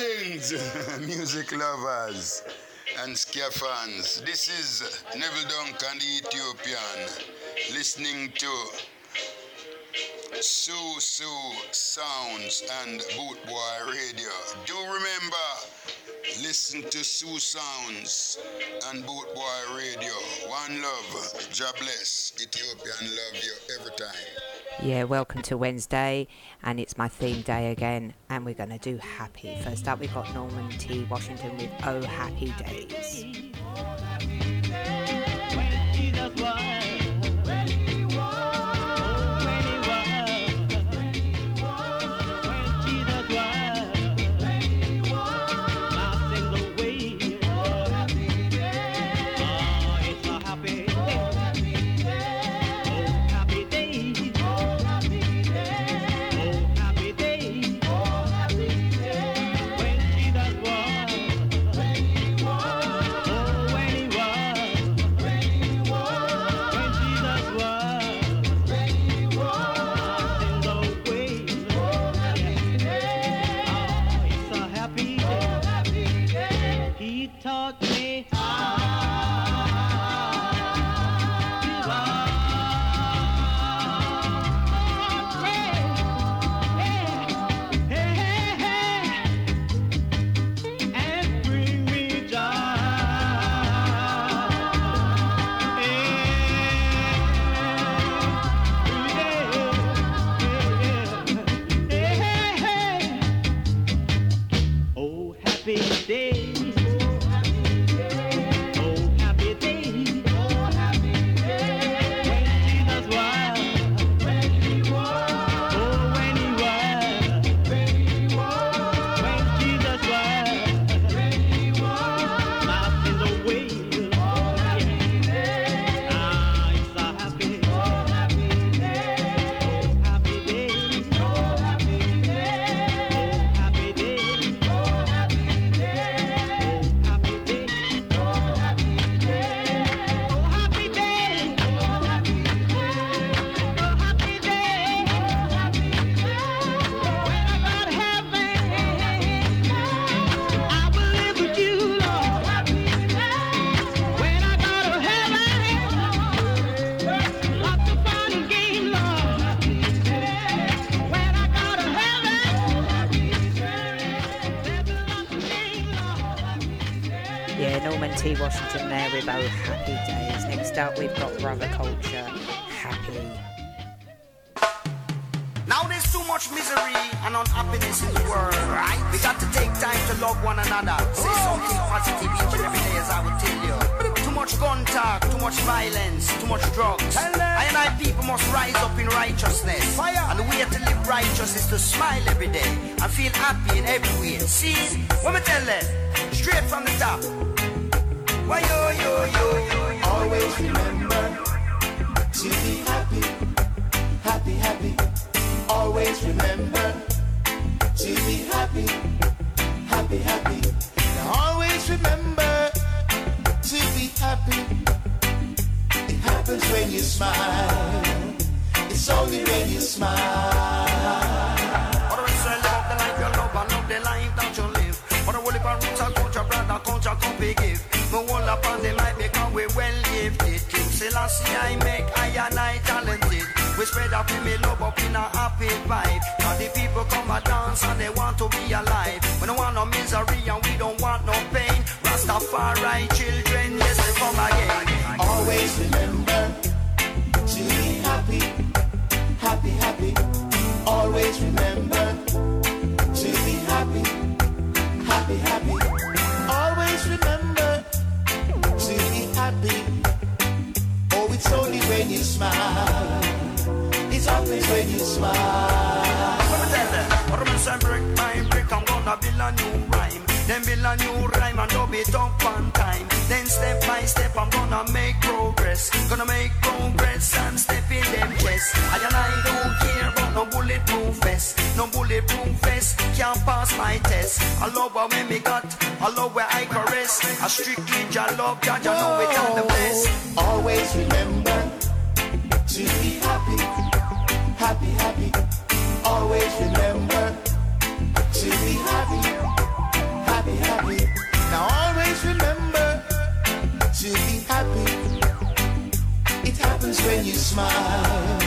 Greetings, music lovers and Skia fans. This is Neville Duncan, the Ethiopian, listening to Sue Sue Sounds and Bootboy Radio. Do remember, listen to Sue Sounds and Bootboy Radio. One love, job bless. Ethiopian love you every time. Yeah, welcome to Wednesday, and it's my theme day again, and we're going to do happy. First up, we've got Norman T. Washington with Oh Happy Days. a see I make, I and I talented. We spread up in me love up in a happy vibe. Now the people come a dance and they want to be alive. We don't want no misery and we don't want no pain. Rastafari children, yes, they come again. Always remember to be happy, happy, happy. Always remember to be happy, happy, happy. It's only when you smile. It's always when you smile. Break my break, I'm gonna build a new then build a new rhyme and dub it up on time. Then step by step, I'm gonna make progress. Gonna make progress and step in them chest. I and I don't care about no bulletproof vest. No bulletproof vest can't pass my test. I love her when me got, I love where I caress. I strictly just love, judge, I know it I'm the best. Always remember to be happy, happy, happy. Always remember to be happy happy, happy. Now always remember to be happy. It happens when you smile.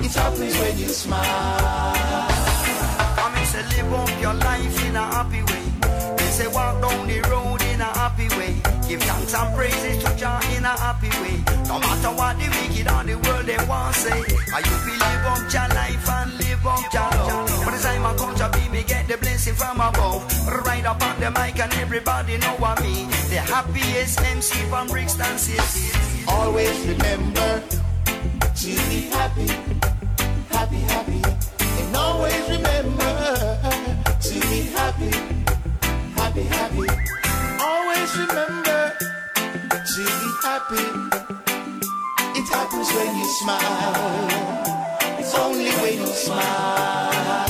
It happens when you smile. I mean, say live up your life in a happy way. They say walk down the road Give thanks and praises to Jah in a happy way. No matter what the wicked on the world they want say. I you feel live up your life and live up your love. But the time I come to be me get the blessing from above. Right up on the mic and everybody know what me. The happiest MC from Brixton City. Always remember to be happy, happy, happy. And always remember to be happy, happy, happy. Always remember to be happy. It happens when you smile. It's only when you smile.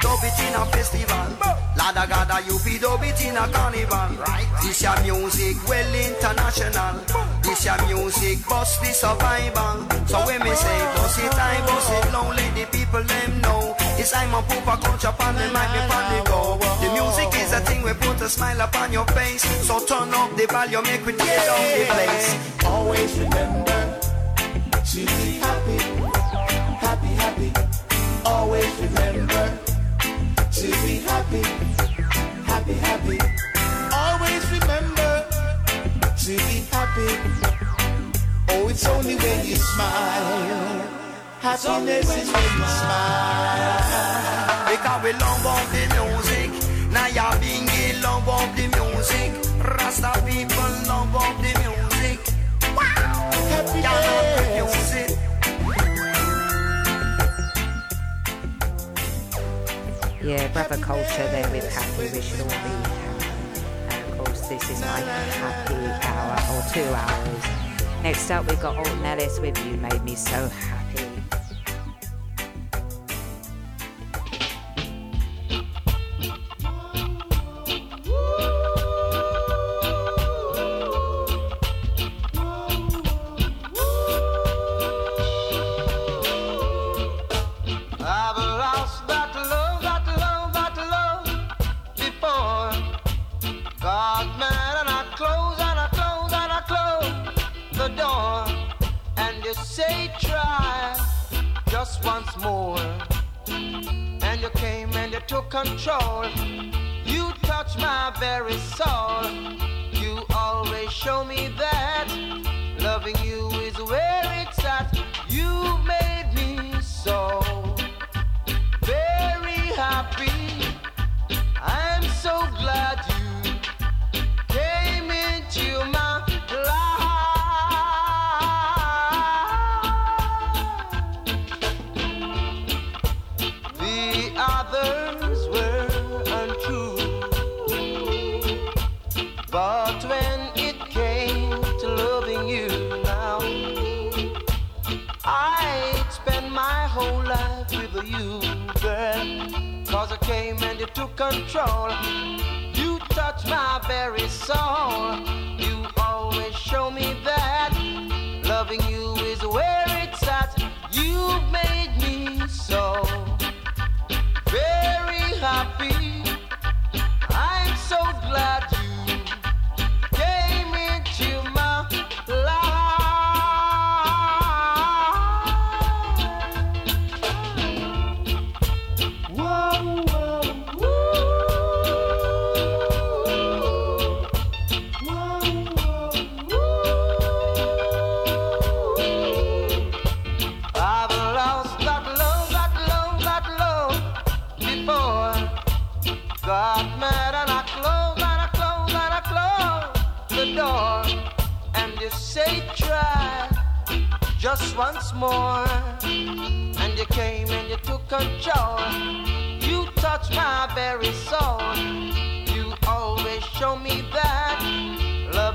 Dub it in a festival. Lada gada you be dub it in a carnival. Right. This your music well international. This your music bust the survival. So when me say bust it, I bust it. Let the people them know. It's I'm a pooper culture upon the me on go. The music is a thing we put a smile upon your face. So turn up the volume, make we tear down the place. Always remember to be happy, happy, happy. Always remember to be happy, happy, happy. Always remember to be happy. Oh, it's only when you smile. Happiness is when you smile. Because we love of the music. Now you're being in love of the music. Rasta people love of the music. Wow! It. Yeah, brother culture there with happy, we should all be happy. And of course, this is my happy hour or two hours. Next up, we've got Alton Ellis with You Made Me So Happy. Once more. And you came and you took control. You touched my very soul. You always show me that loving you is where it's at. You made me so control. You touch my very soul.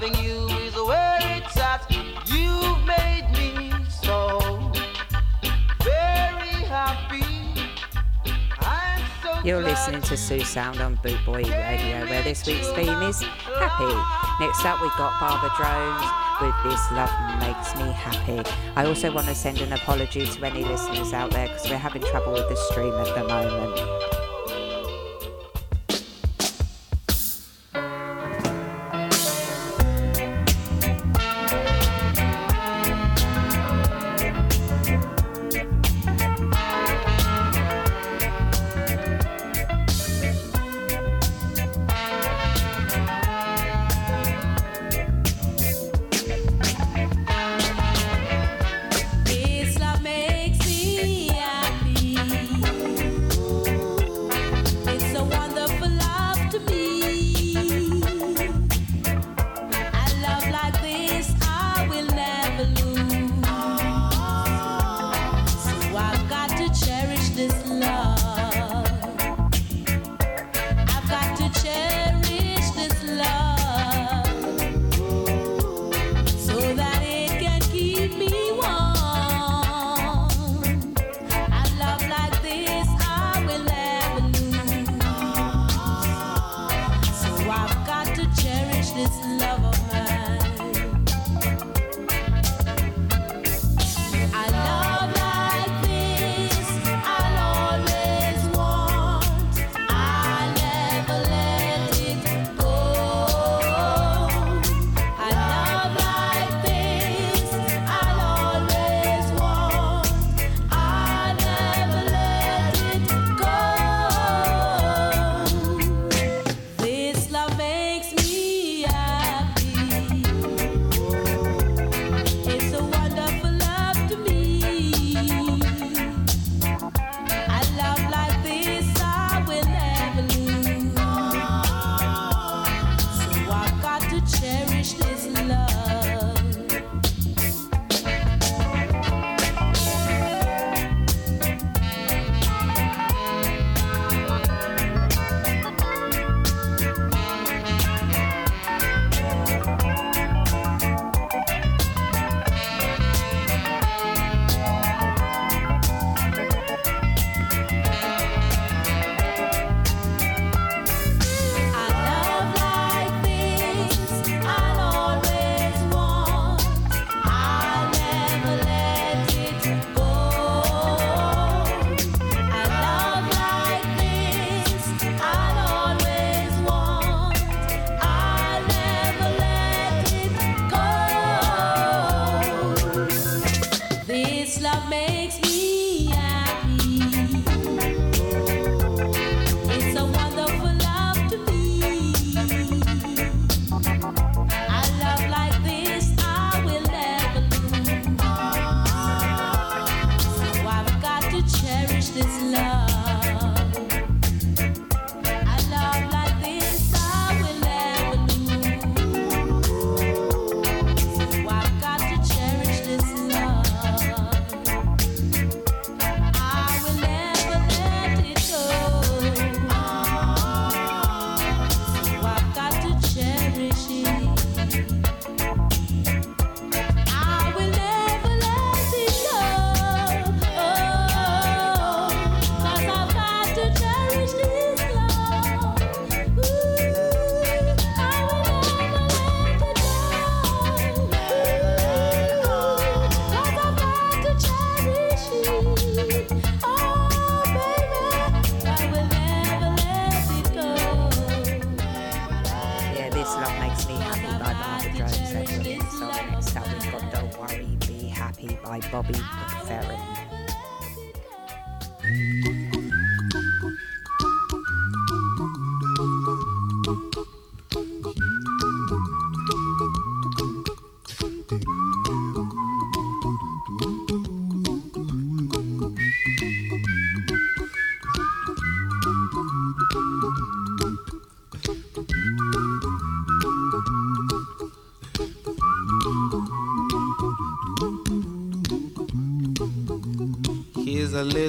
Loving you is You're listening to Sue Sound on Bootboy Radio, where this week's theme is happy. Next up, we've got Barbara Jones with This Love Makes Me Happy. I also want to send an apology to any listeners out there because we're having trouble with the stream at the moment.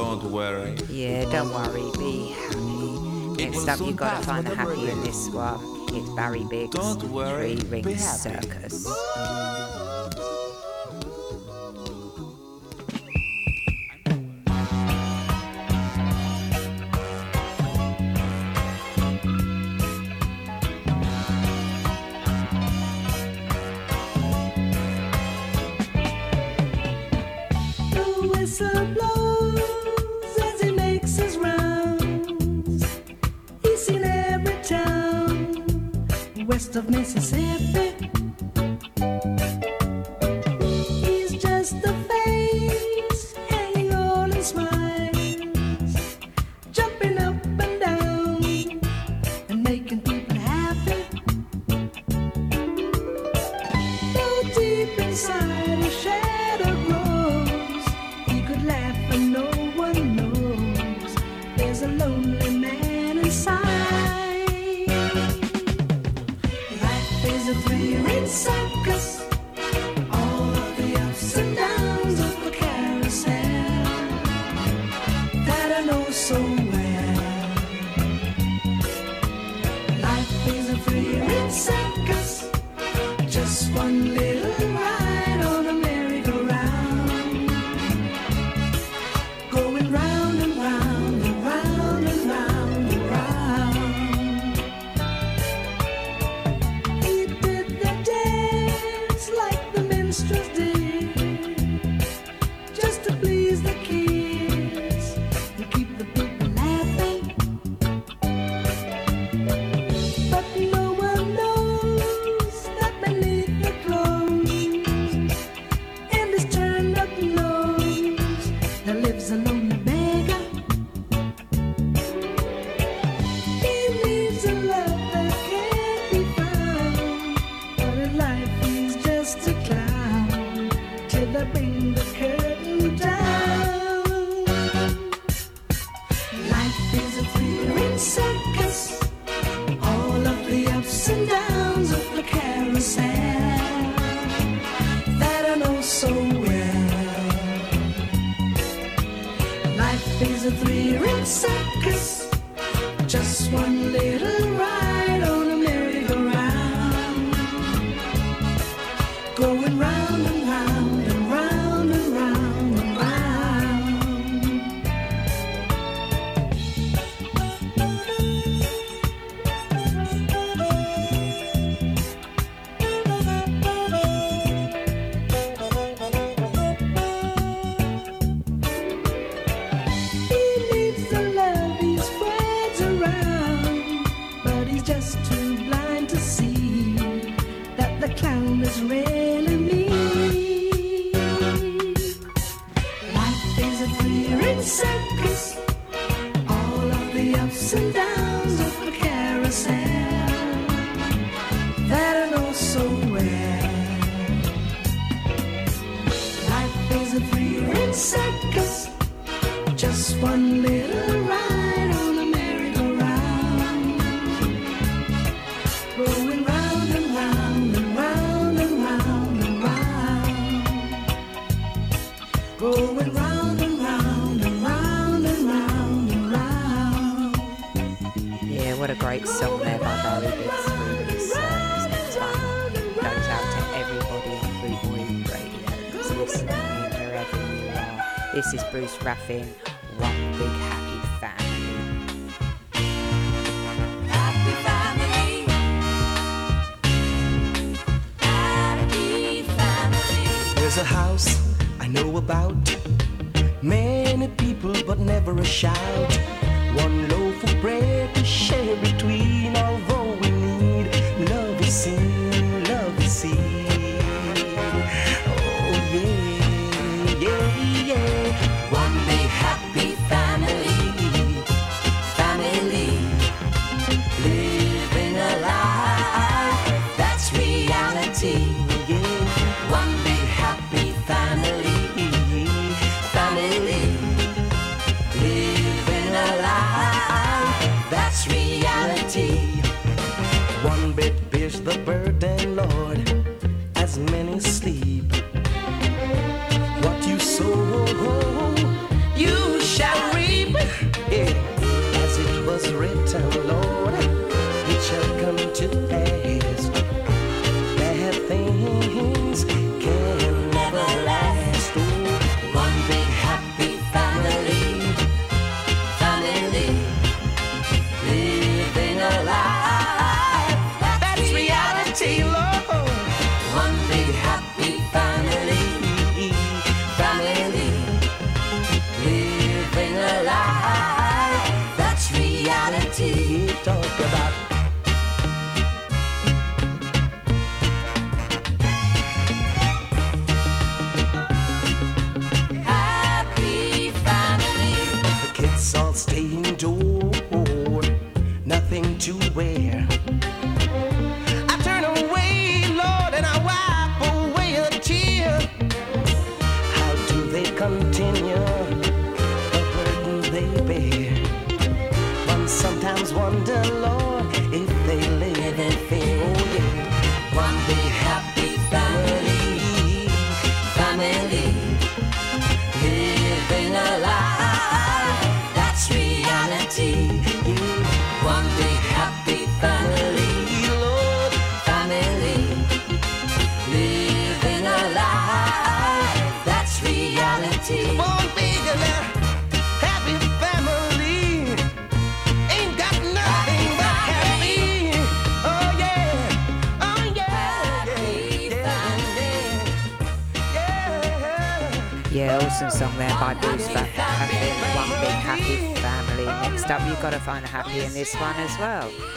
Don't worry. Yeah, don't worry, be happy. Next up, you've got to find the happy in this one. It's Barry Biggs, Don't worry, Three Ring. Circus. West of Mississippi.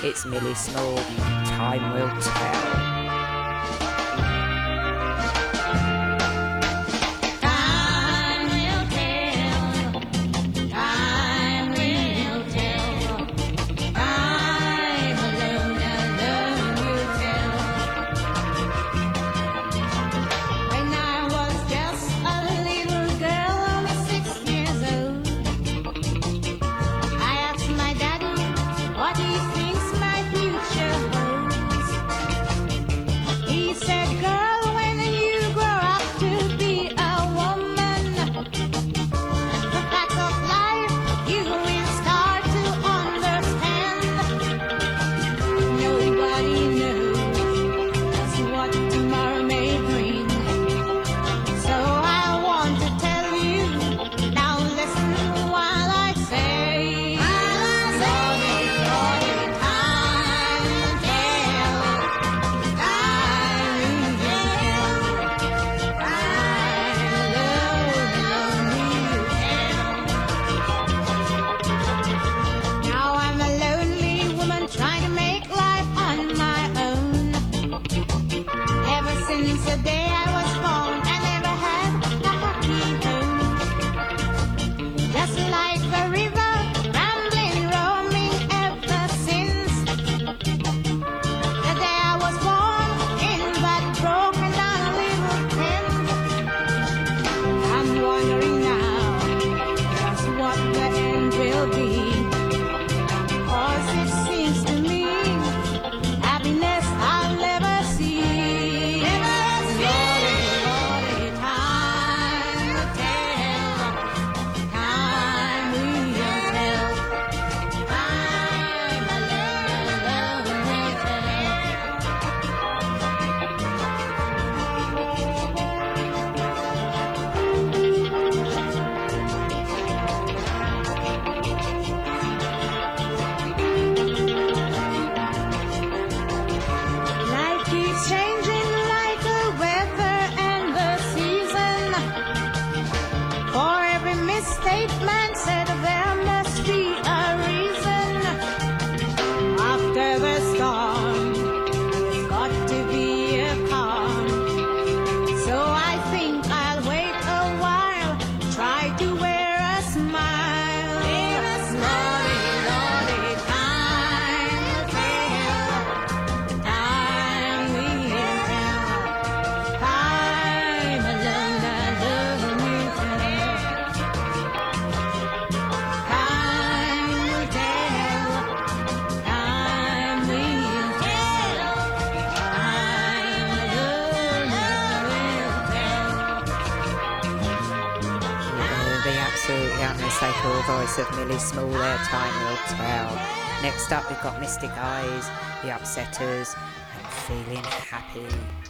It's Millie Small, Time Will Tell. Time will tell. Next up, we've got Mystic Eyes, The Upsetters, and Feeling Happy.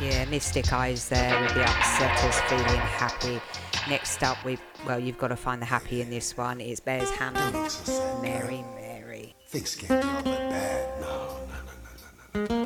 Yeah, Mystic Eyes there with the upsetters feeling happy. Next up, we well, you've got to find the happy in this one. It's Beres Hammond, Mary Mary. Things can't be all that bad. No, no, no, no, no, no.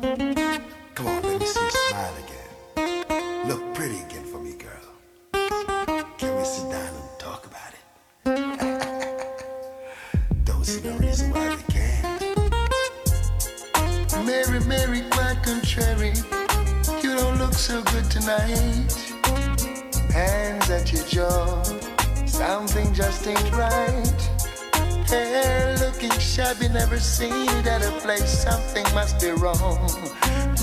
Just ain't right. Hair looking shabby, never seen it at a place. Something must be wrong.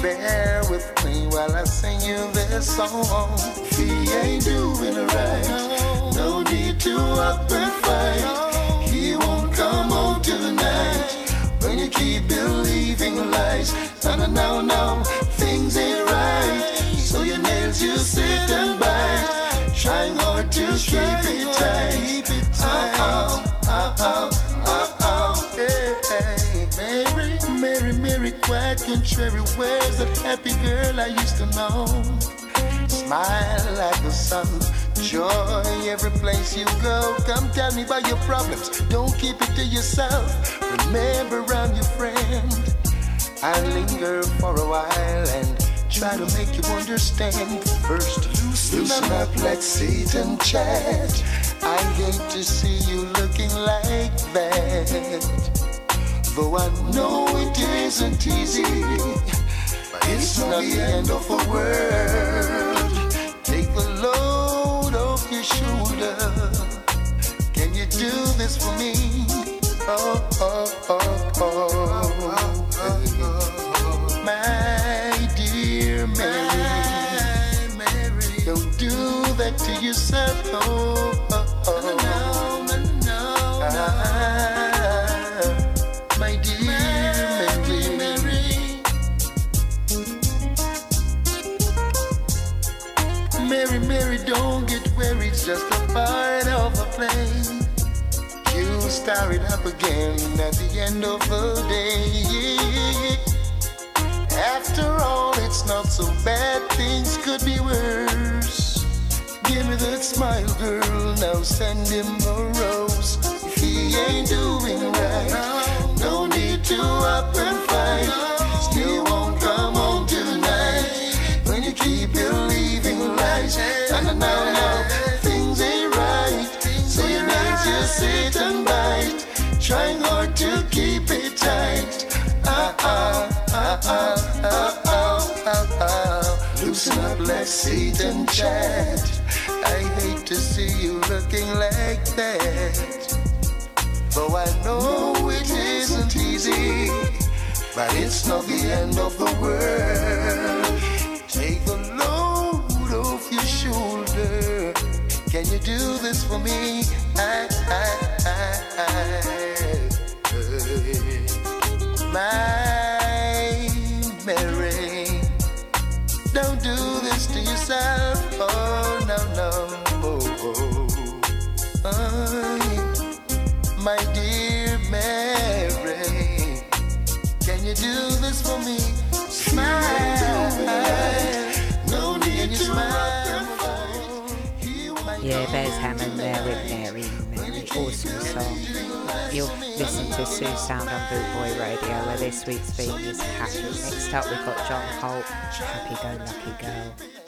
Bear with me while I sing you this song. He ain't doing right. No need to up and fight. He won't come home tonight. When you keep believing lies, no, no, no, no, things ain't right. So your nails you sit and bite, trying hard to keep it tight. Oh, oh, oh, oh, oh, hey, hey. Mary, Mary, Mary, quite contrary. Where's that happy girl I used to know? Smile like the sun, joy every place you go. Come tell me about your problems, don't keep it to yourself. Remember, I'm your friend. I linger for a while and try to make you understand. First, loosen up, let's sit and chat. I hate to see you looking like that. Though I know it isn't easy, but it's not the end of the world. Take the load off your shoulder. Can you do this for me? Oh, oh, oh, oh. Yourself. Oh, oh, oh. Ah, my dear Mary. Mary, Mary, Mary, don't get worried, it's just a part of a flame. You start it up again at the end of the day. After all, it's not so bad, things could be worse. Give me that smile, girl, now send him a rose. If he ain't doing right, no need to up and fight. Still won't come home tonight. When you keep believing lies, and now, now, things ain't right. So you need to sit and bite, trying hard to keep it tight. Ah, ah, ah, ah, ah, ah, ah. Loosen up, let's sit and chat. Looking like that. Though I know it isn't easy, but it's not the end of the world. Take the load off your shoulder. Can you do this for me? I, I, I, I, my Beres Hammond there with Mary. Mary, awesome song. You'll listen to Sue Sound on Bootboy Radio, where this week's theme is happy. Next up, we've got John Holt, Happy Go Lucky Girl.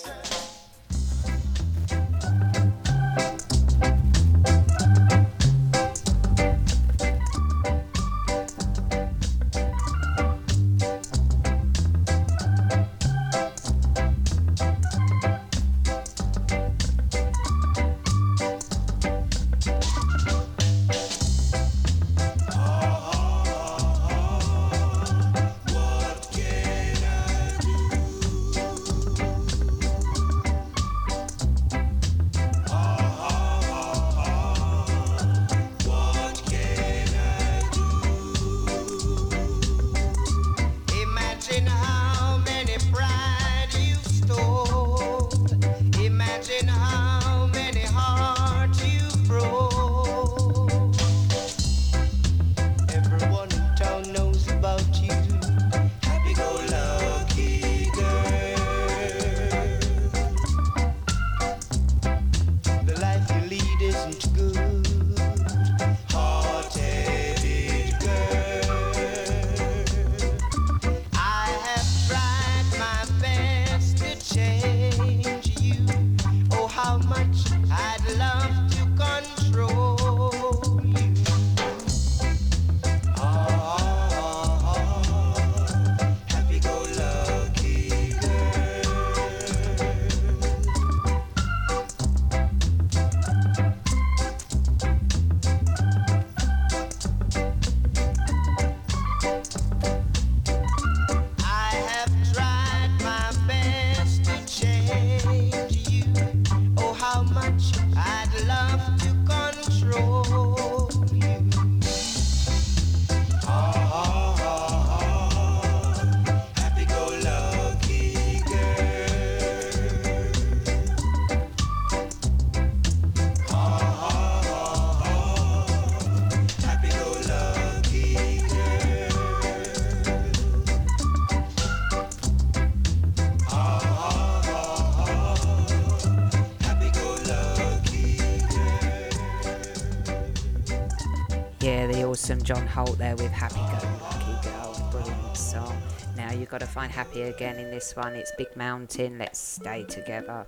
Awesome John Holt there with Happy Go Lucky Girl. Brilliant song. Now you've got to find happy again in this one. It's Big Mountain. Let's stay together.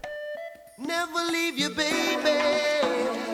Never leave you, baby.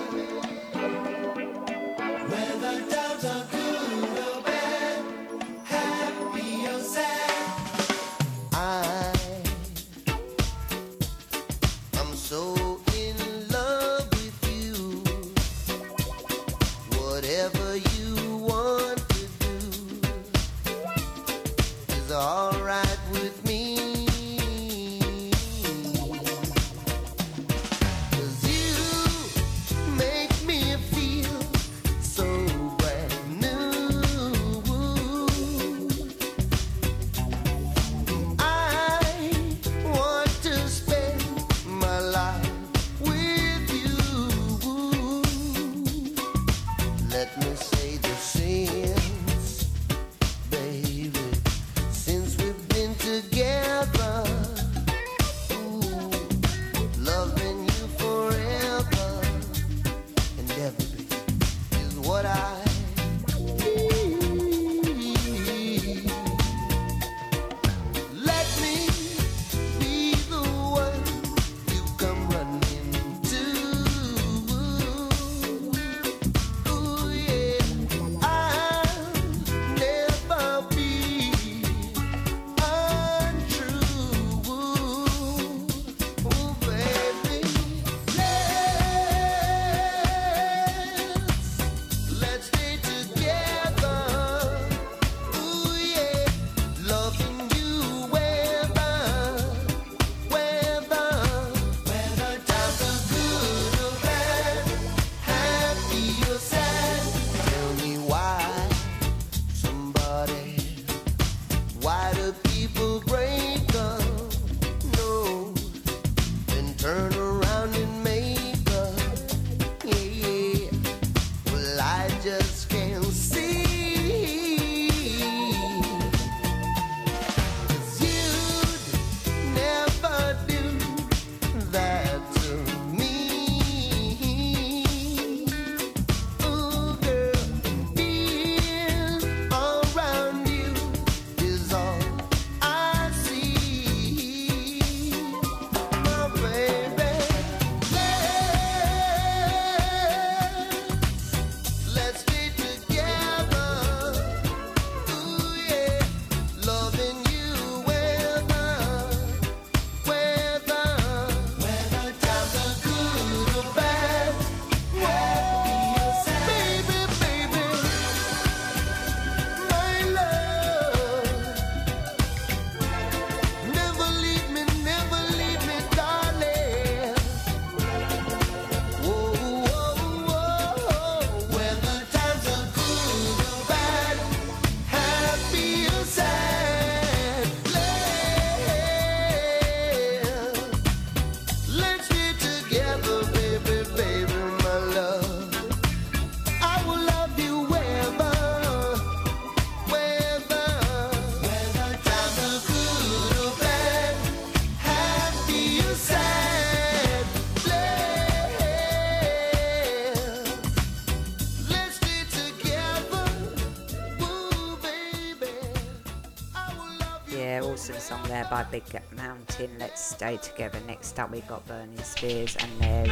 by Big Mountain. Let's stay together. Next up, we got Burning Spear and their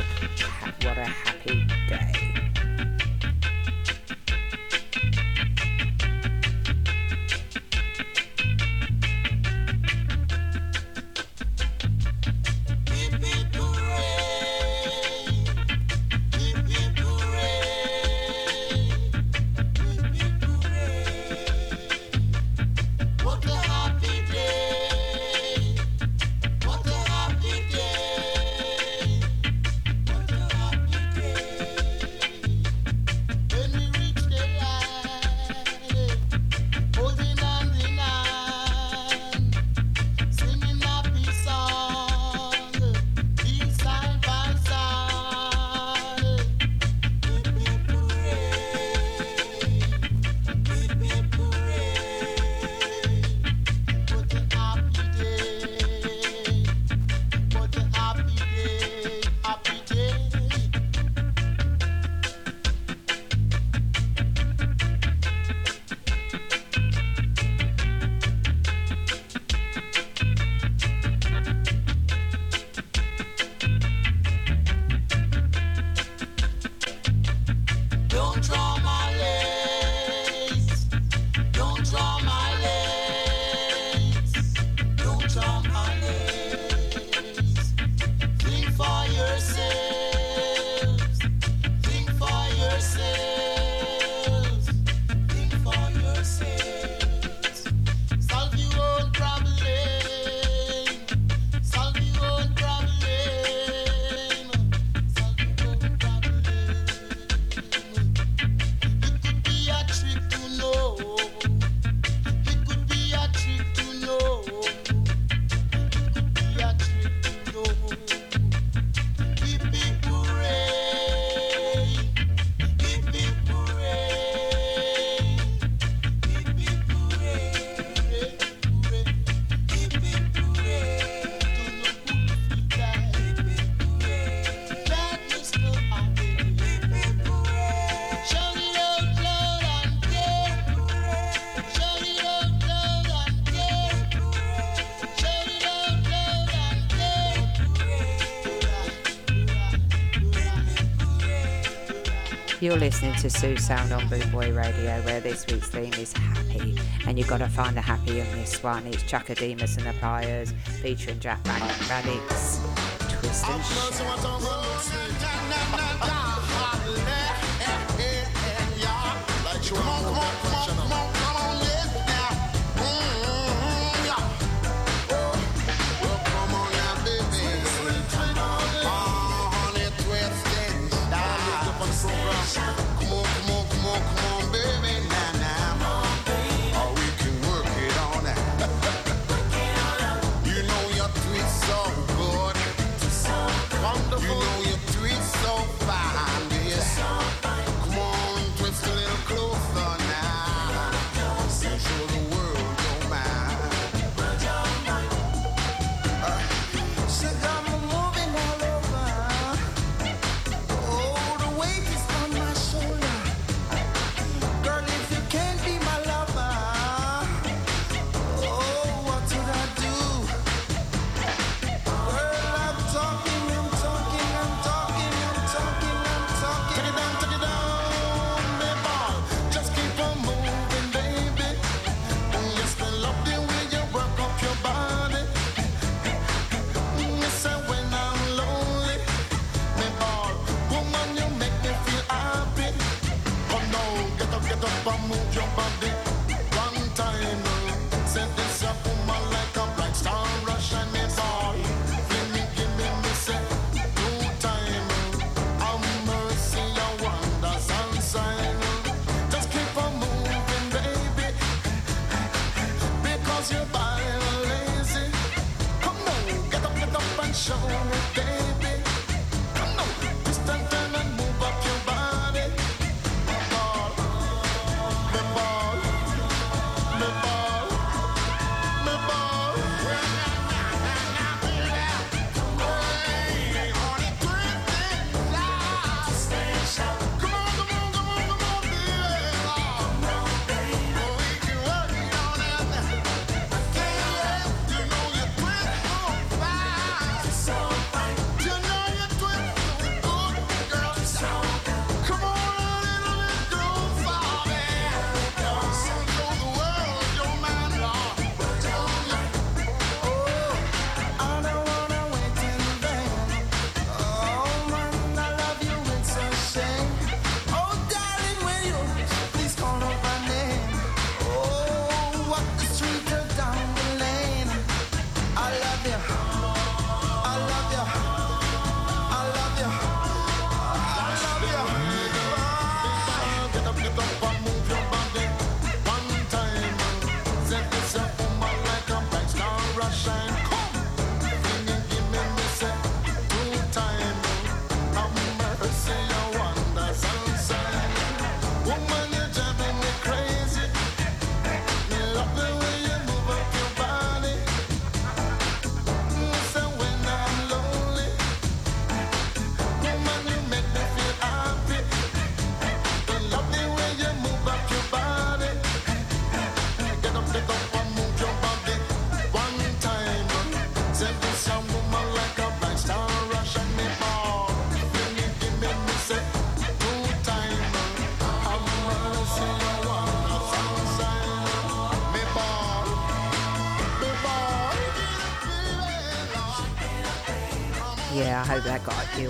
What a Happy You're listening to Sue Sound on Boot Boy Radio, where this week's theme is happy, and you've got to find the happy in this one. It's Chaka Demus and the Pliers featuring Jack Radics. Twist and shout.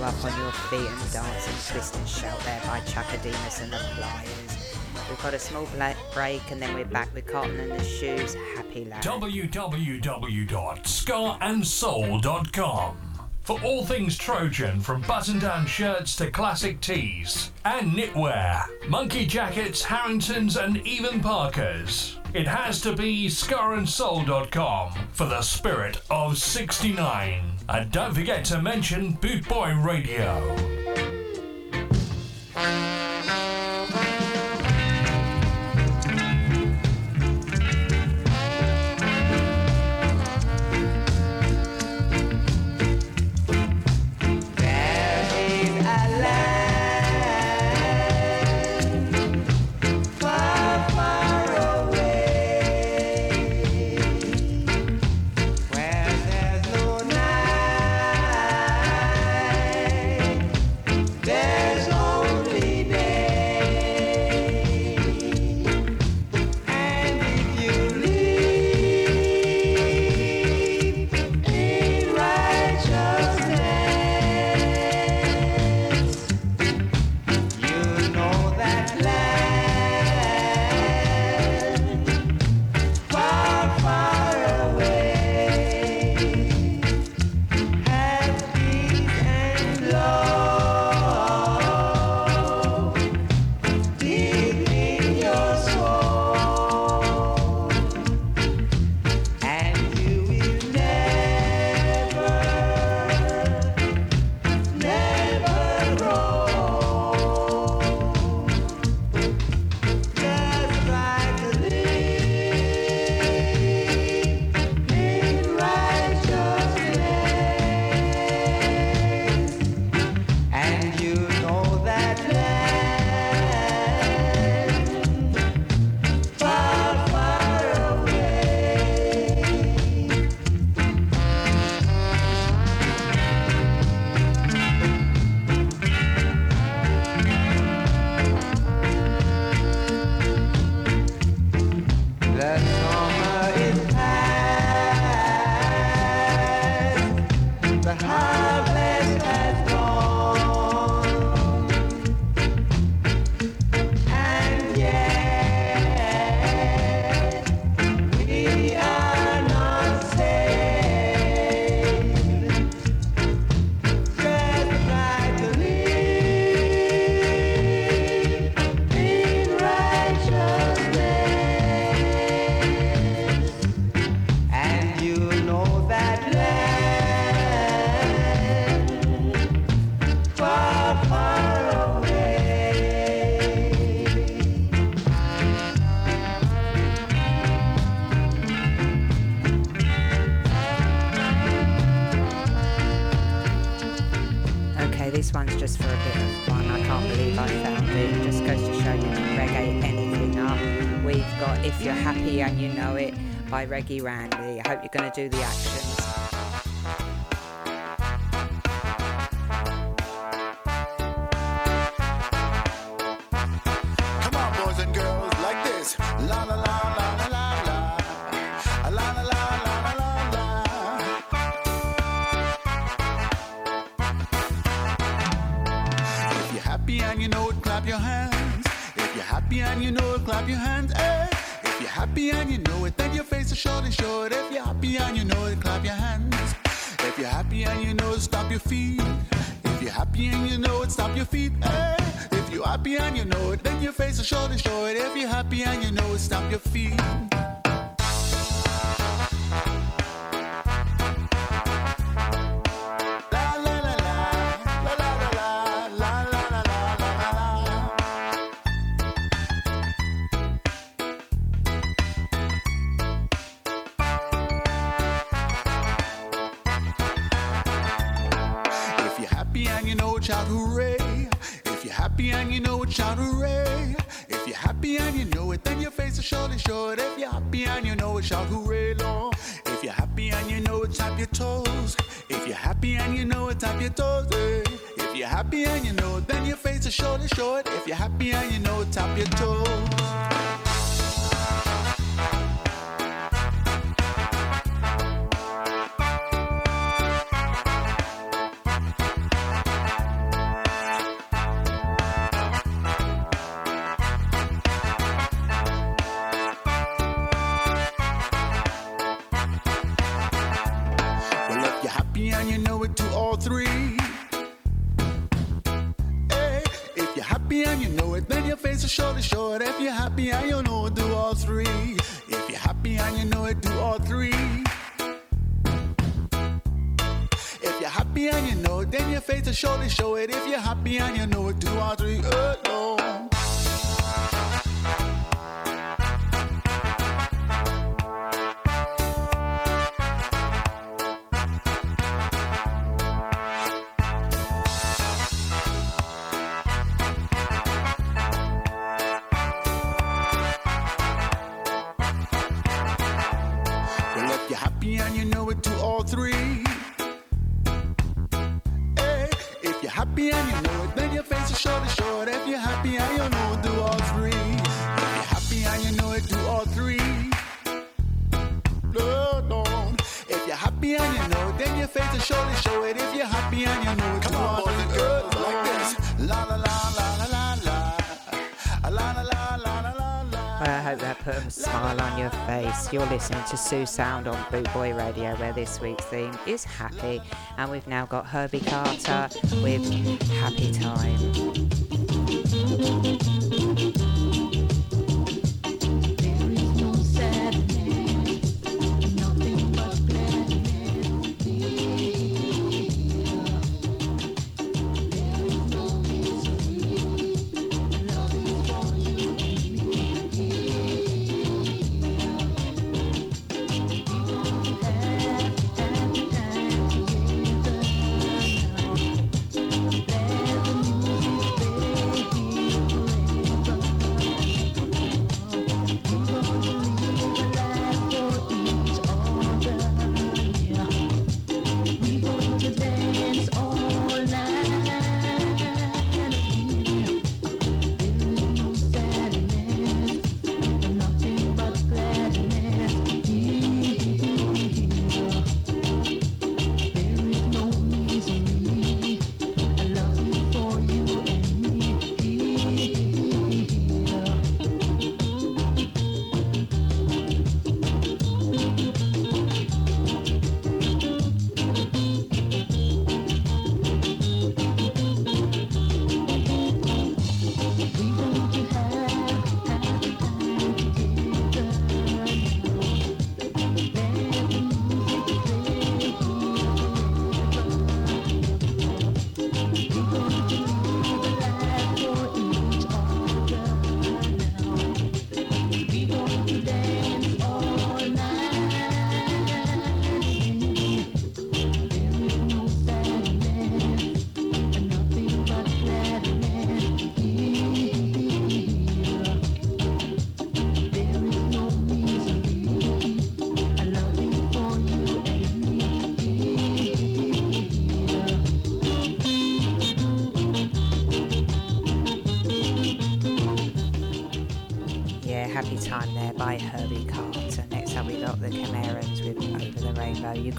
up on your feet and dance and twist and shout there by Chaka Demus and the Pliers. We've got a small break and then we're back with Cotton and the Shoes. Happy life. www.scarandsoul.com for all things Trojan, from button down shirts to classic tees and knitwear, monkey jackets, Harringtons, and even Parkers. It has to be scarandsoul.com for the spirit of 69. And don't forget to mention Boot Boy Radio. Randy. I hope you're going to do the action. smile on your face. You're listening to Sue Sound on Bootboy Radio, where this week's theme is happy, and we've now got Herbie Carter with Happy Time.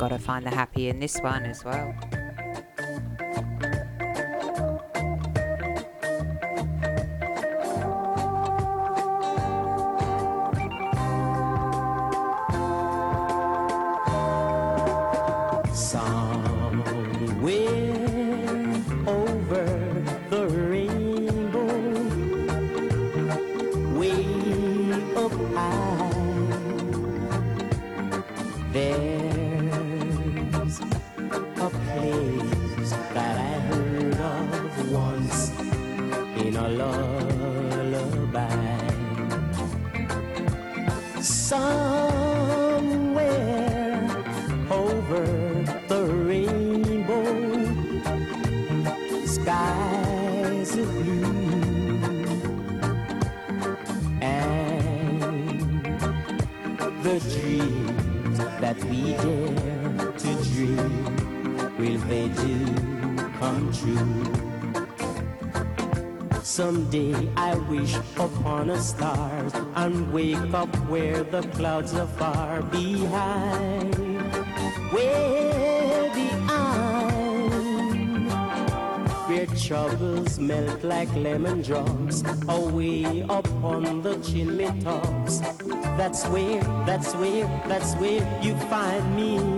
got to find the happy in this one as well. the dreams that we dare to dream, will they do come true? Someday I wish upon a star and wake up where the clouds are far behind. Where Troubles melt like lemon drops away up on the chimney tops. That's where, that's where, that's where you find me.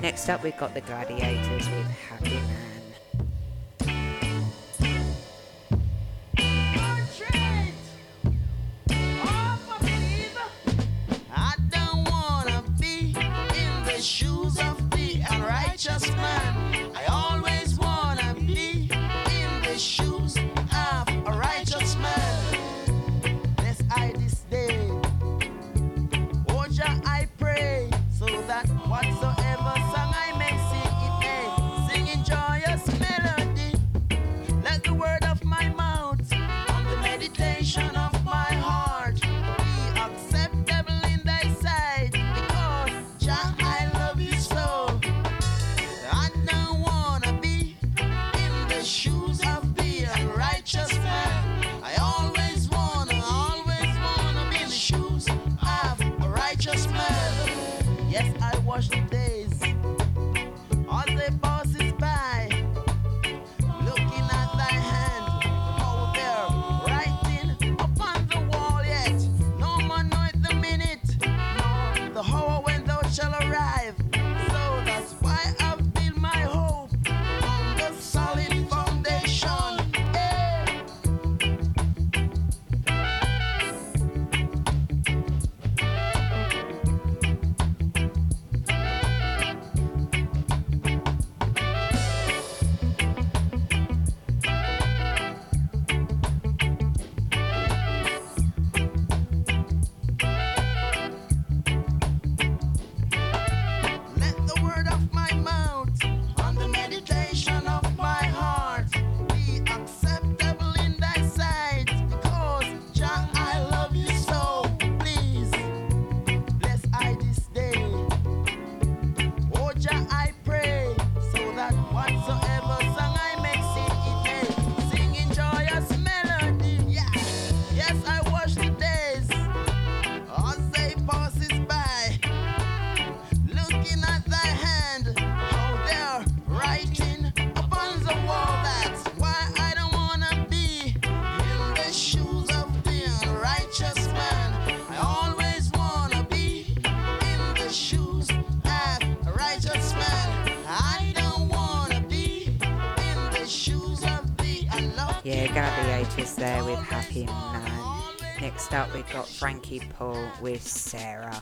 Next up, we've got the Gladiators with Happiness. start, we've got Frankie Paul with Sarah.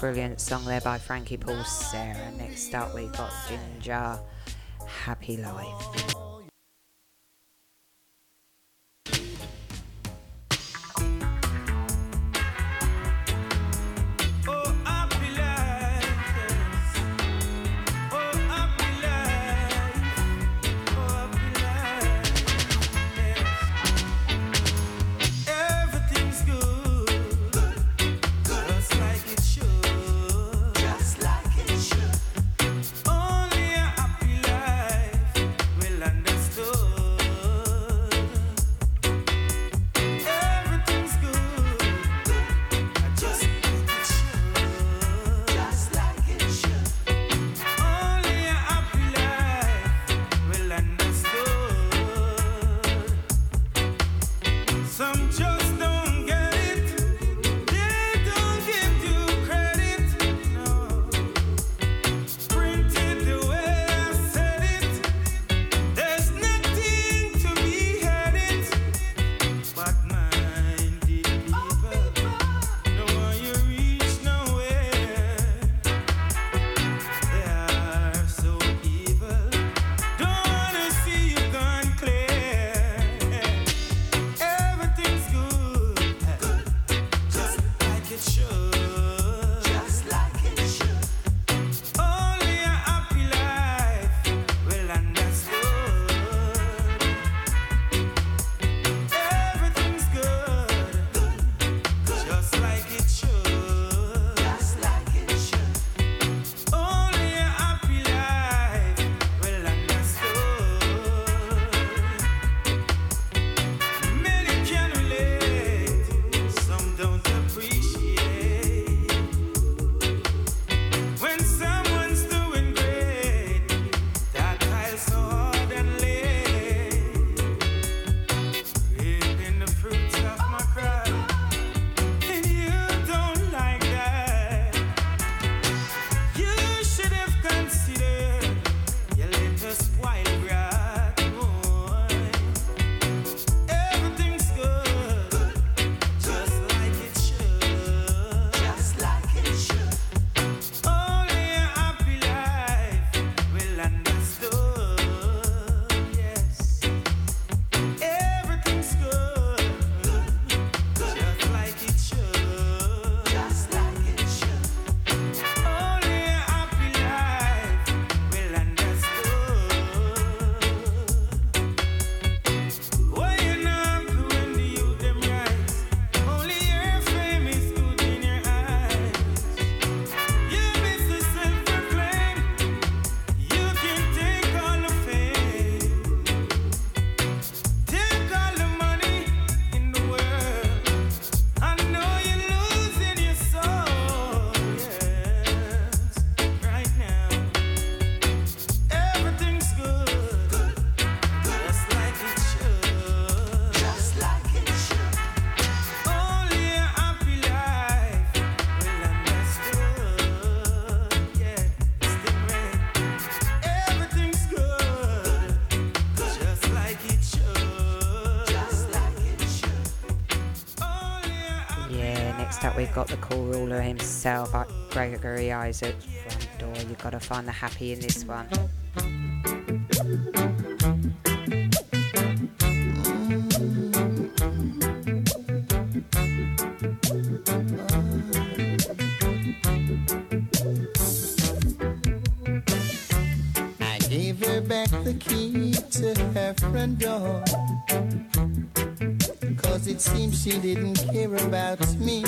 brilliant song there by Frankie Paul Sarah. Next up, we've got Ginger Happy Life. got the cool ruler himself, Gregory Isaacs, front door. You've got to find the happy in this one. I gave her back the key to her front door. Cause it seems she didn't care about me.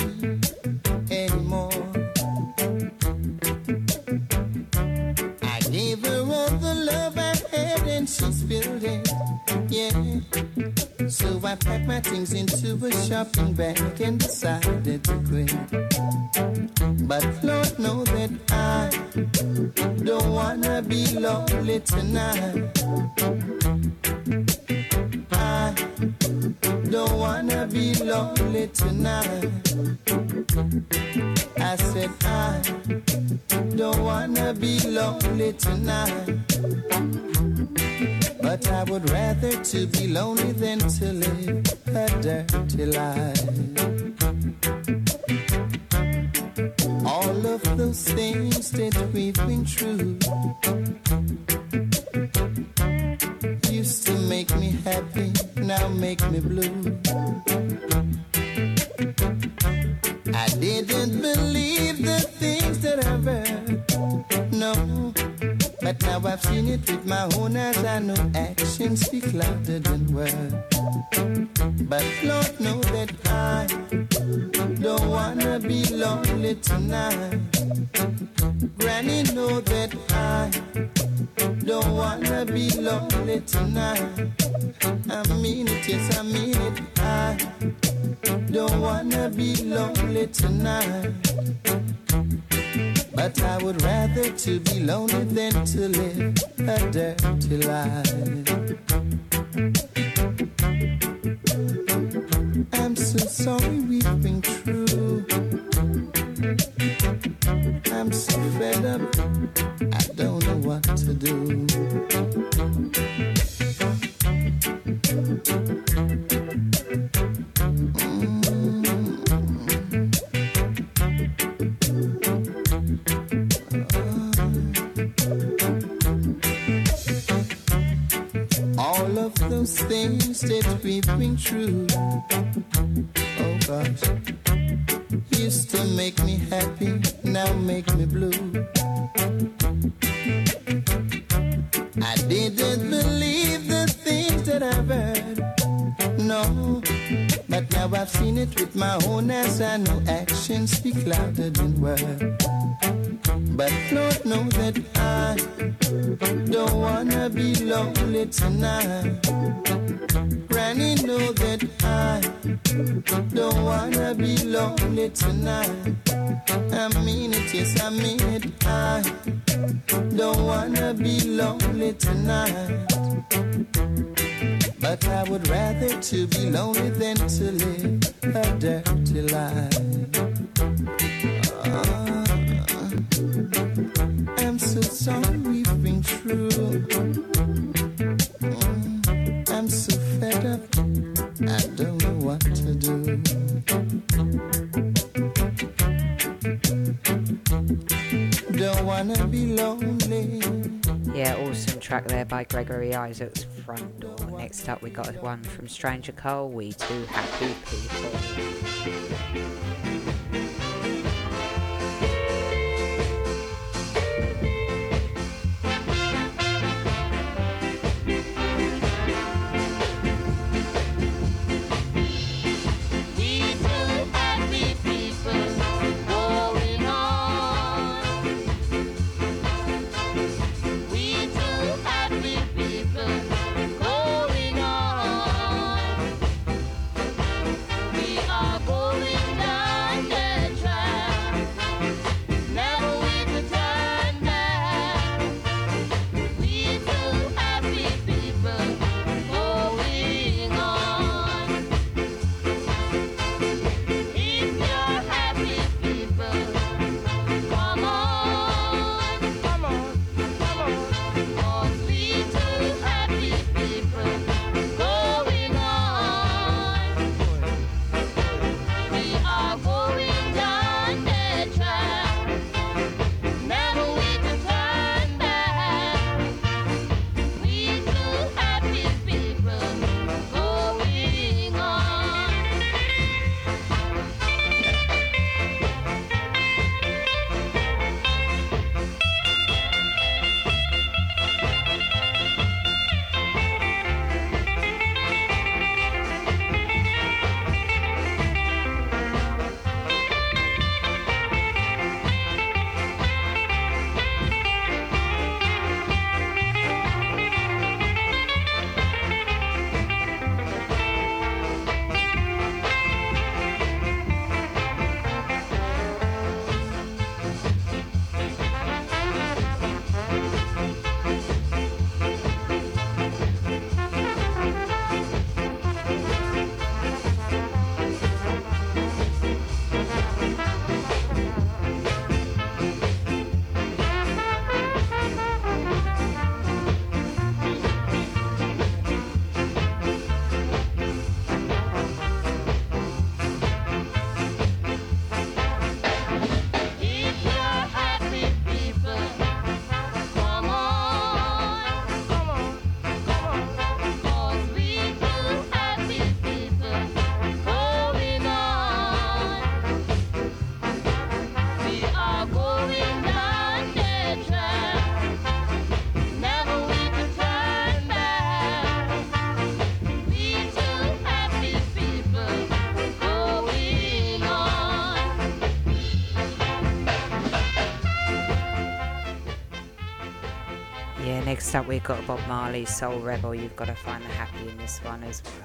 packed my things into a shopping bag and decided to quit. But Lord knows that I don't wanna be lonely tonight. I don't wanna be lonely tonight. I said I don't wanna be lonely tonight. But I would rather to be lonely than to live a dirty life. All of those things that we've been through used to make me happy, now make me blue. I didn't believe But now I've seen it with my own eyes. I know actions speak louder than words. But Lord know that I don't wanna be lonely tonight. Granny know that I don't wanna be lonely tonight. I mean it, yes I mean it. I don't wanna be lonely tonight. But I would rather to be lonely than to live a dirty life. I'm so sorry we've been true. I'm so fed up, I don't know what to do. Of those things that we've been through. Oh gosh. Used to make me happy, now make me blue. I didn't believe the things that I've heard. No, but now I've seen it with my own eyes. I know actions speak louder than words. But Lord know that I don't wanna be lonely tonight. Granny know that I don't wanna be lonely tonight. I mean it, yes I mean it. I don't wanna be lonely tonight. But I would rather to be lonely than to live a dirty life. I'm so sorry we've been true. Mm, I'm so fed up. I don't know what to do. Don't wanna be lonely. Yeah, awesome track there by Gregory Isaacs, Front Door. Next up, we got one from Stranger Cole, We Two Happy People. next up we've got Bob Marley's Soul Rebel. You've got to find the happy in this one as well.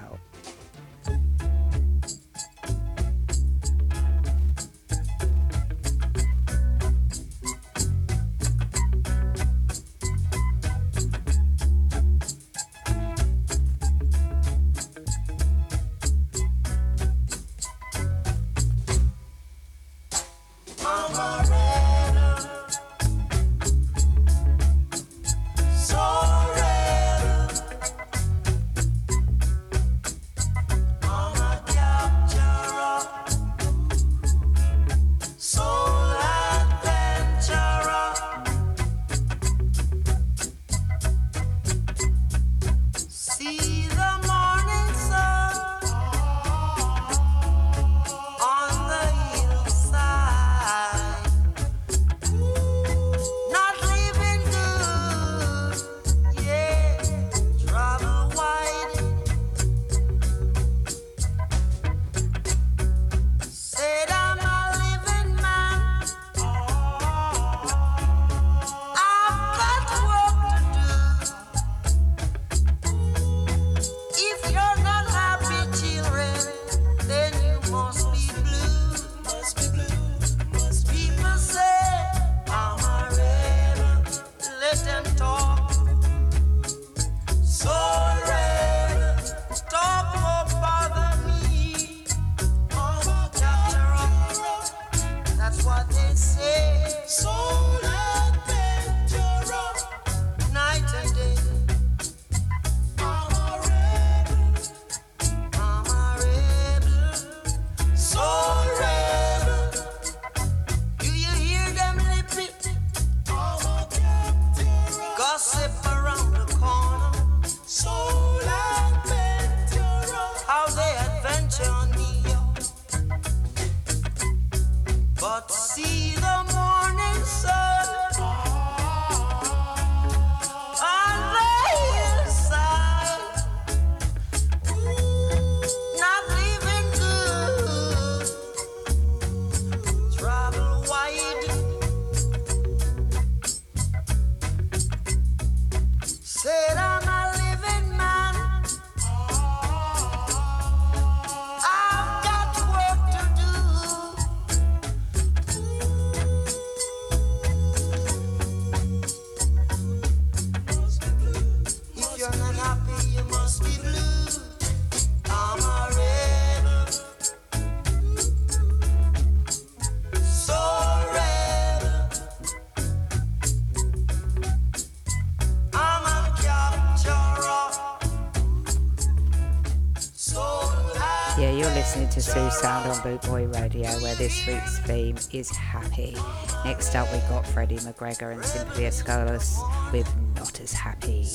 new sound on Boot Boy Radio, where this week's theme is happy. Next up, we got Freddie McGregor and Cynthia Schloss with Not As Happy.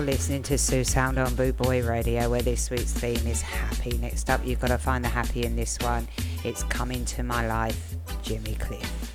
You're listening to Sue Sound on Boot Boy Radio, where this week's theme is happy. Next up, you've got to find the happy in this one. It's Coming to My Life, Jimmy Cliff.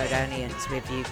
Odonians with you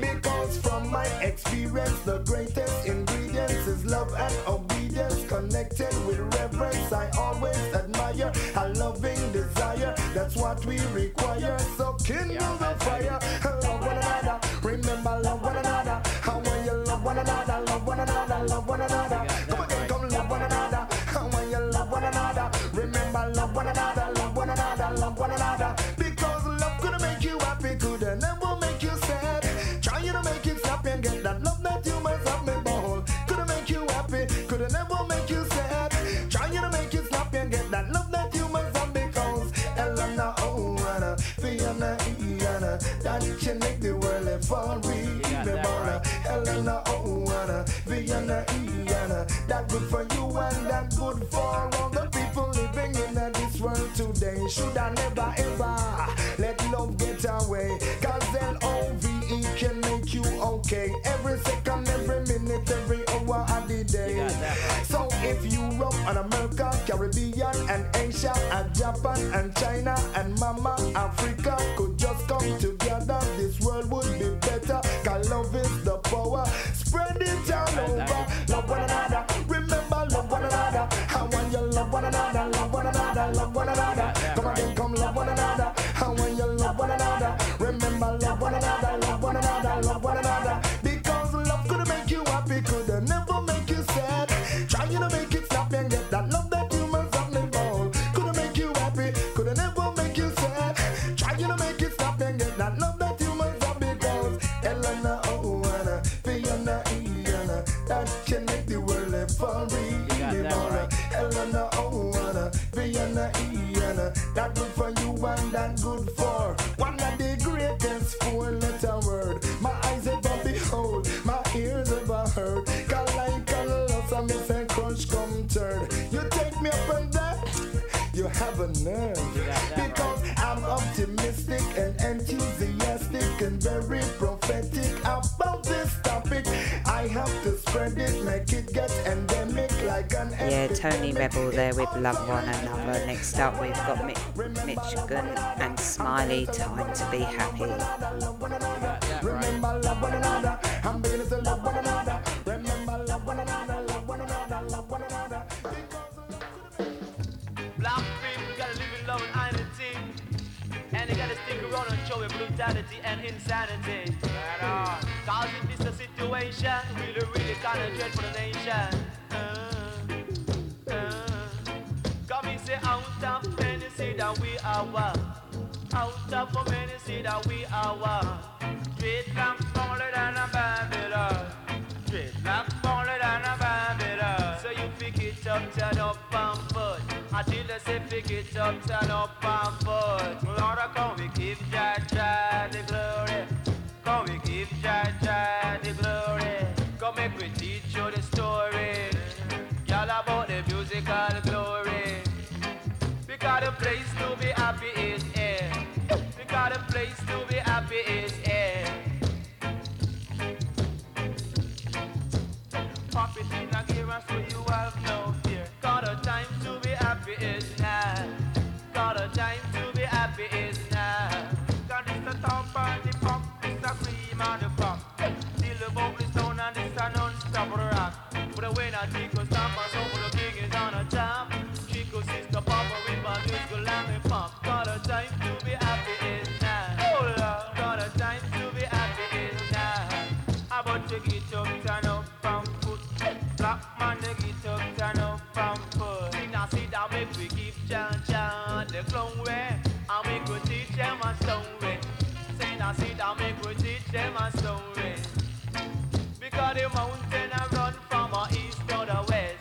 because from my experience, the greatest ingredients is love and obedience. Connected with reverence, I always admire a loving desire. That's what we require. So kindle the fire, love one another. Remember, love one another. For real. Helena, Anna, Vienna, Iana. That good for you and that good for all the people living in this world today. Should I never ever let love get away? Cause L-O-V-E can make you okay. Every second, every minute, every hour of the day. So if Europe and America, Caribbean and Asia and Japan and China and Mama Africa could just come together, very prophetic about this topic. I have to spread it, make it get endemic like an Yeah, Tony Rebel there with Love One Another. Next up, we've got Mi- Michigan and Smiley. Time to be happy. Brutality and insanity. Right. Cause if this a situation, really, really kinda dread for the nation. Uh, uh. Come and say out of many say that we are one. Out of many say that we are one. Straight back smaller than a Babylon. Straight back smaller than a Babylon. So you pick it up, turn up and Until they say pick it up, turn up and foot. Lord, come we give Jah Jah the glory. And this a non-stop rock. But the way that Chico stop and so the king is on a top. Chico sister papa with my musical and pop. Got a time to be happy is now. Oh Lord, got a time to be happy is now. How about you get up, turn up and foot. Black man, they get up, turn up and foot. See now, see that make we give John John the clown way. And we could teach them a story. See now, see that make we teach them a story. Mountain a run from a east to the west.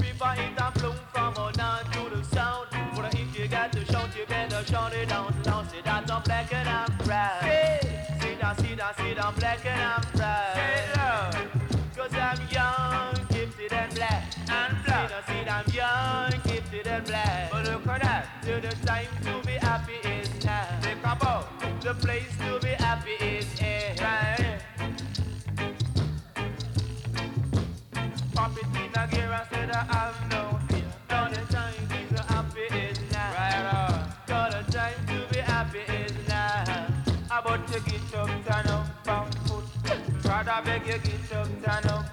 River it a flow from a north to the south. But if you got to shout, you better shout it out loud. See that I'm black and I'm proud. Say, See that, see that, see that I'm black and I'm proud. Cause I'm young, gifted and black. And black. See that, see that I'm young, gifted and black. But look at that, till the time to be happy is now. Think about the place to you get up, turn up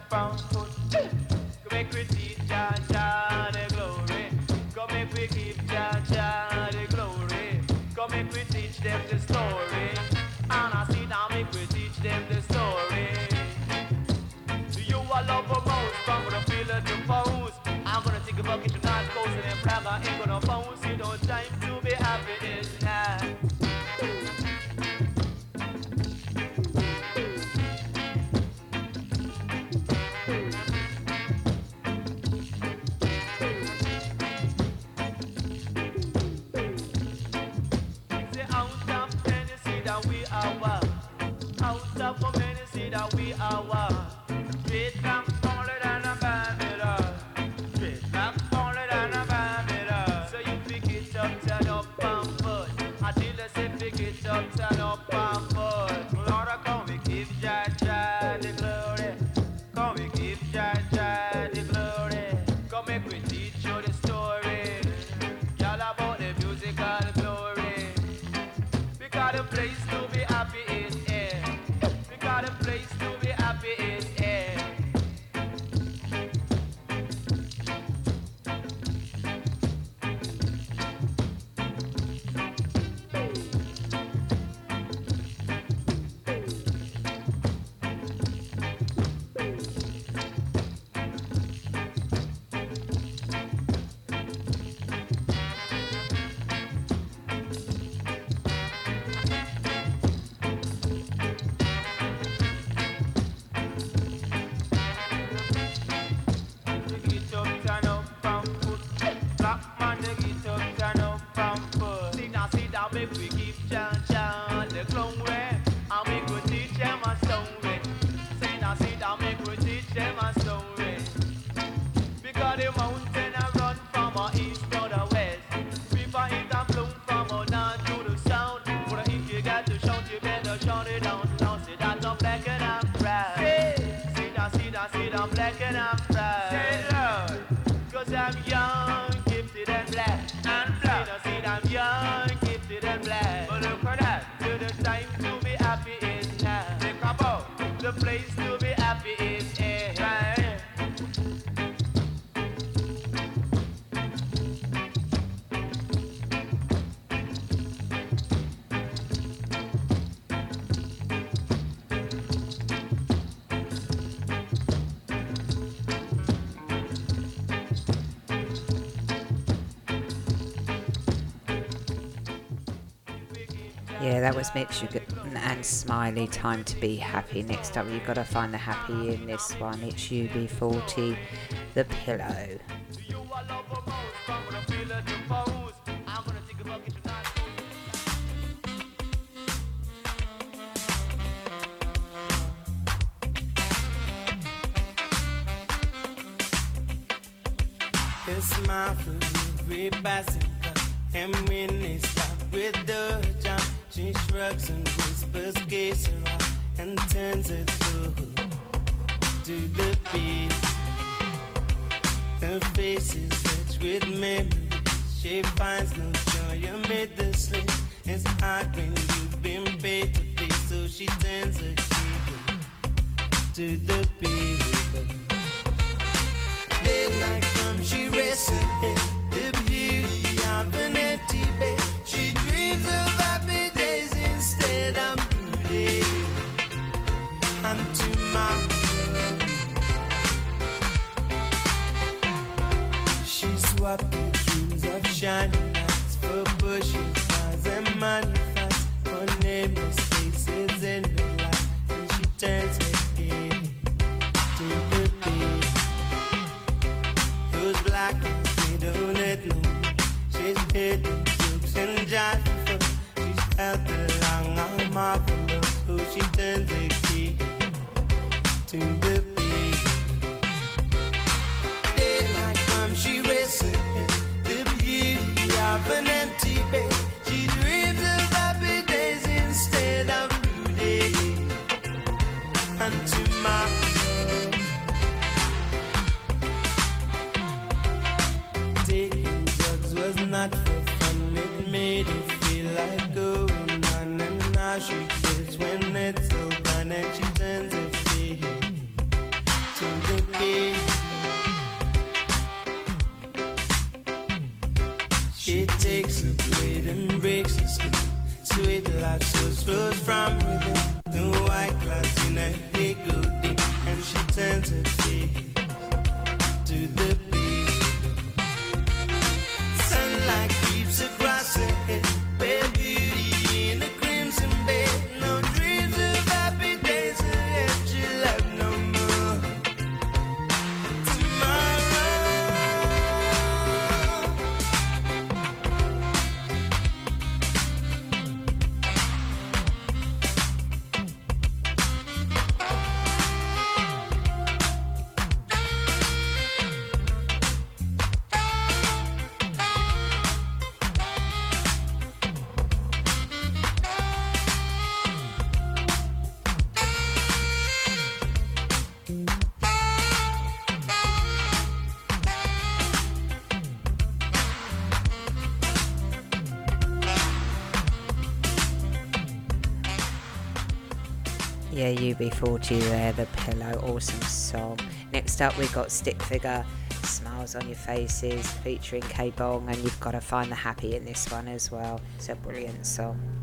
that was Mitch and Smiley. Time to be happy. Next up, you've got to find the happy in this one. It's UB40, The Pillow. UB40 there, the pillow, awesome song. Next up, we've got Stick Figure, Smiles on Your Faces, featuring Kbong, and you've got to find the happy in this one as well. It's a brilliant song.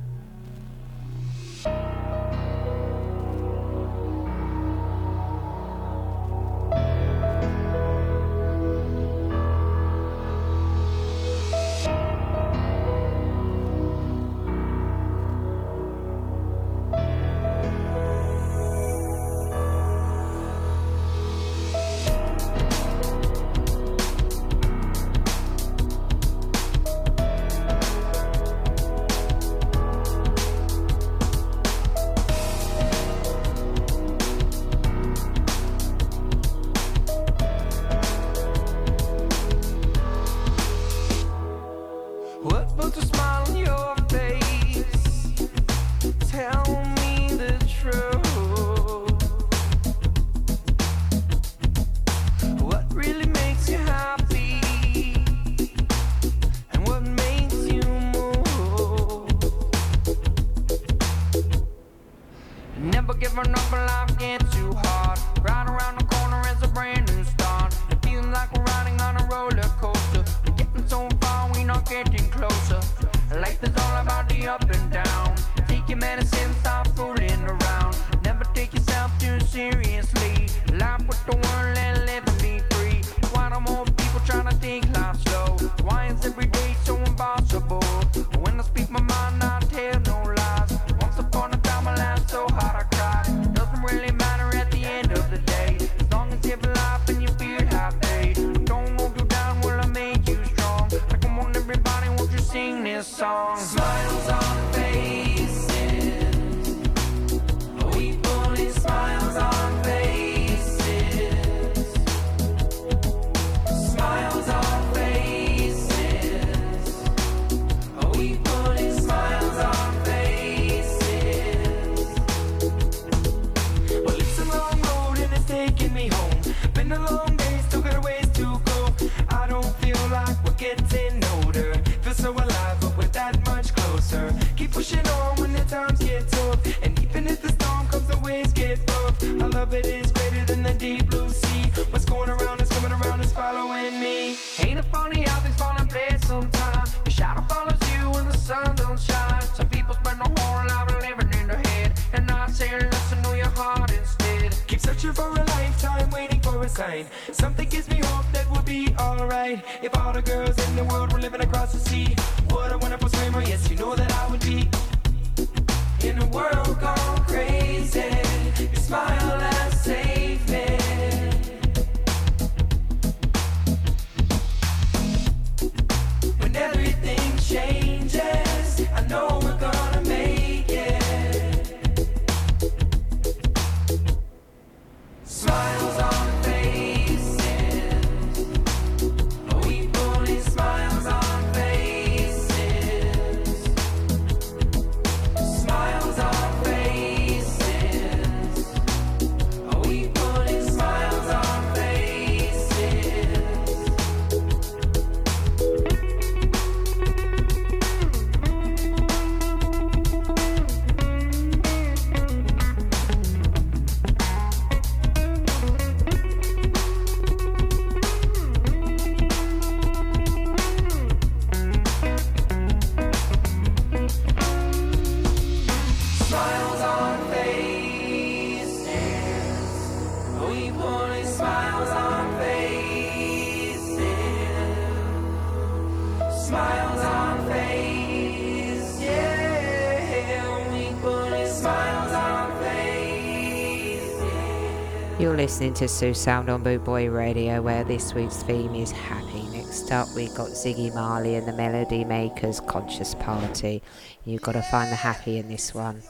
listening to Sue Sound on Boot Boy Radio, where this week's theme is happy. Next up, we got Ziggy Marley and the Melody Makers Conscious Party. You've got to find the happy in this one.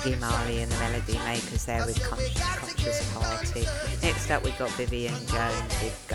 Iggy Marley and the Melody Makers there with Conscious, Conscious Party. Next up we've got Vivian Jones with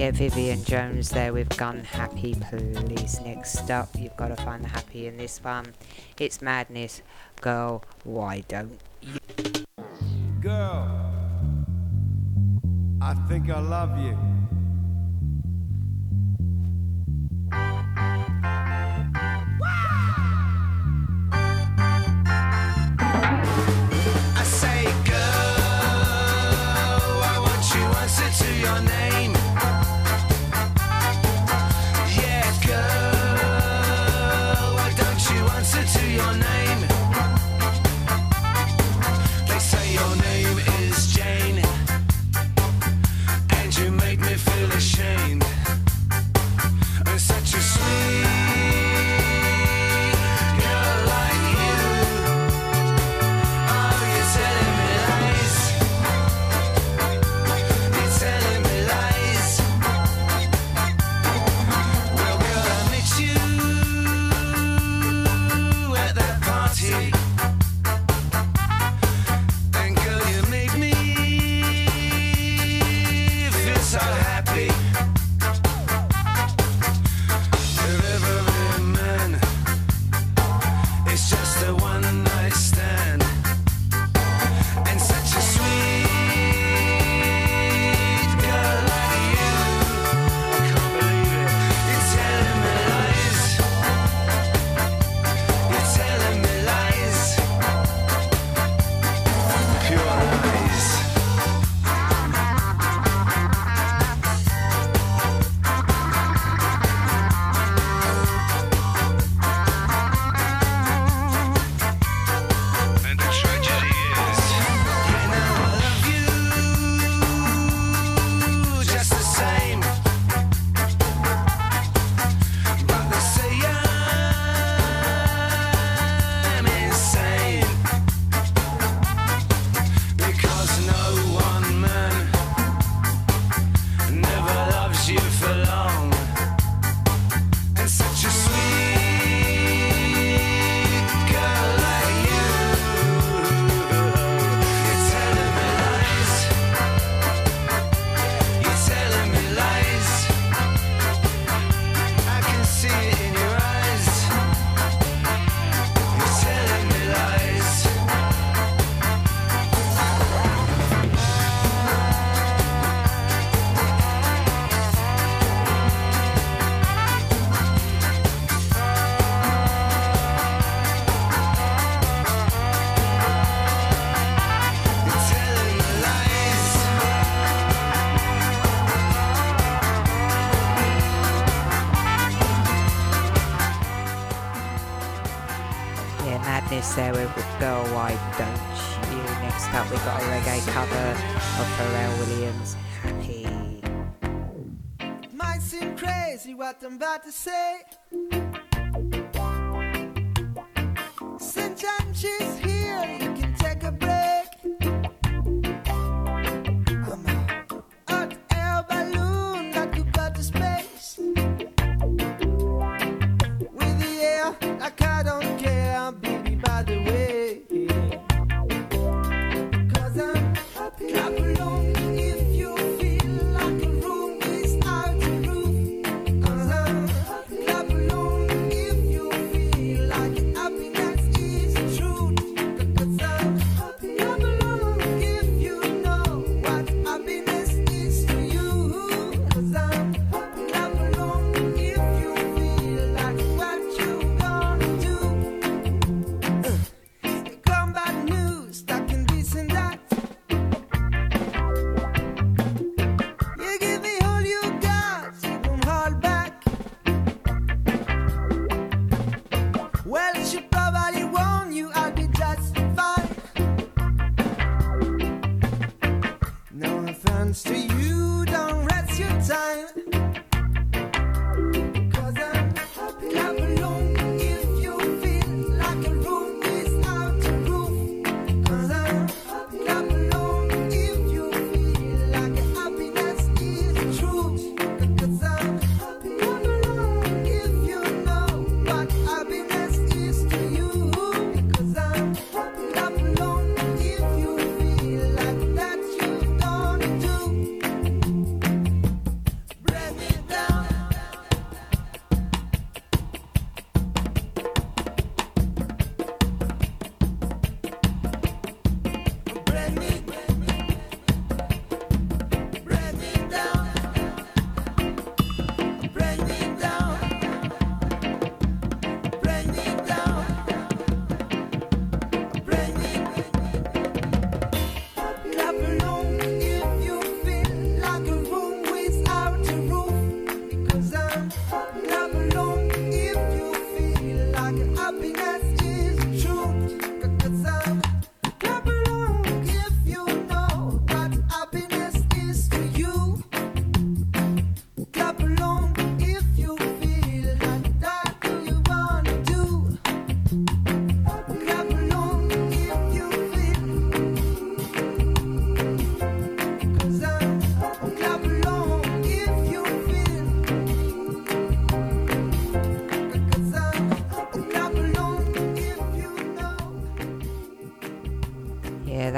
Yeah, Vivian Jones there with Gun Happy police. Next up, you've got to find the happy in this one. It's Madness. Girl, why don't you? Girl, I think I love you. I say, girl, I want you answer to your name.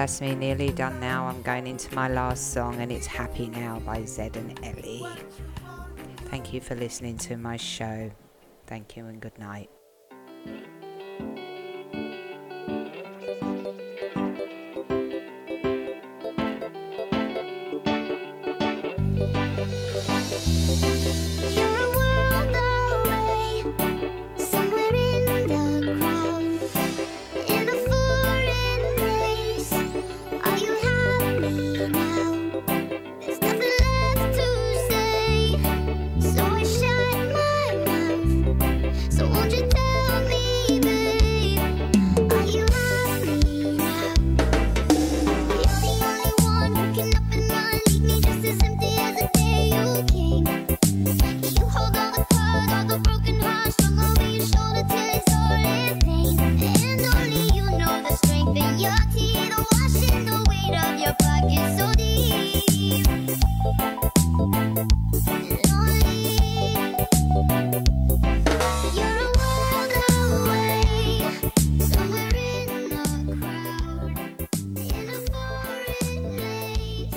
that's me nearly done now. I'm going into my last song, and it's Happy Now by Zedd and Elley. Thank you for listening to my show. Thank you and good night.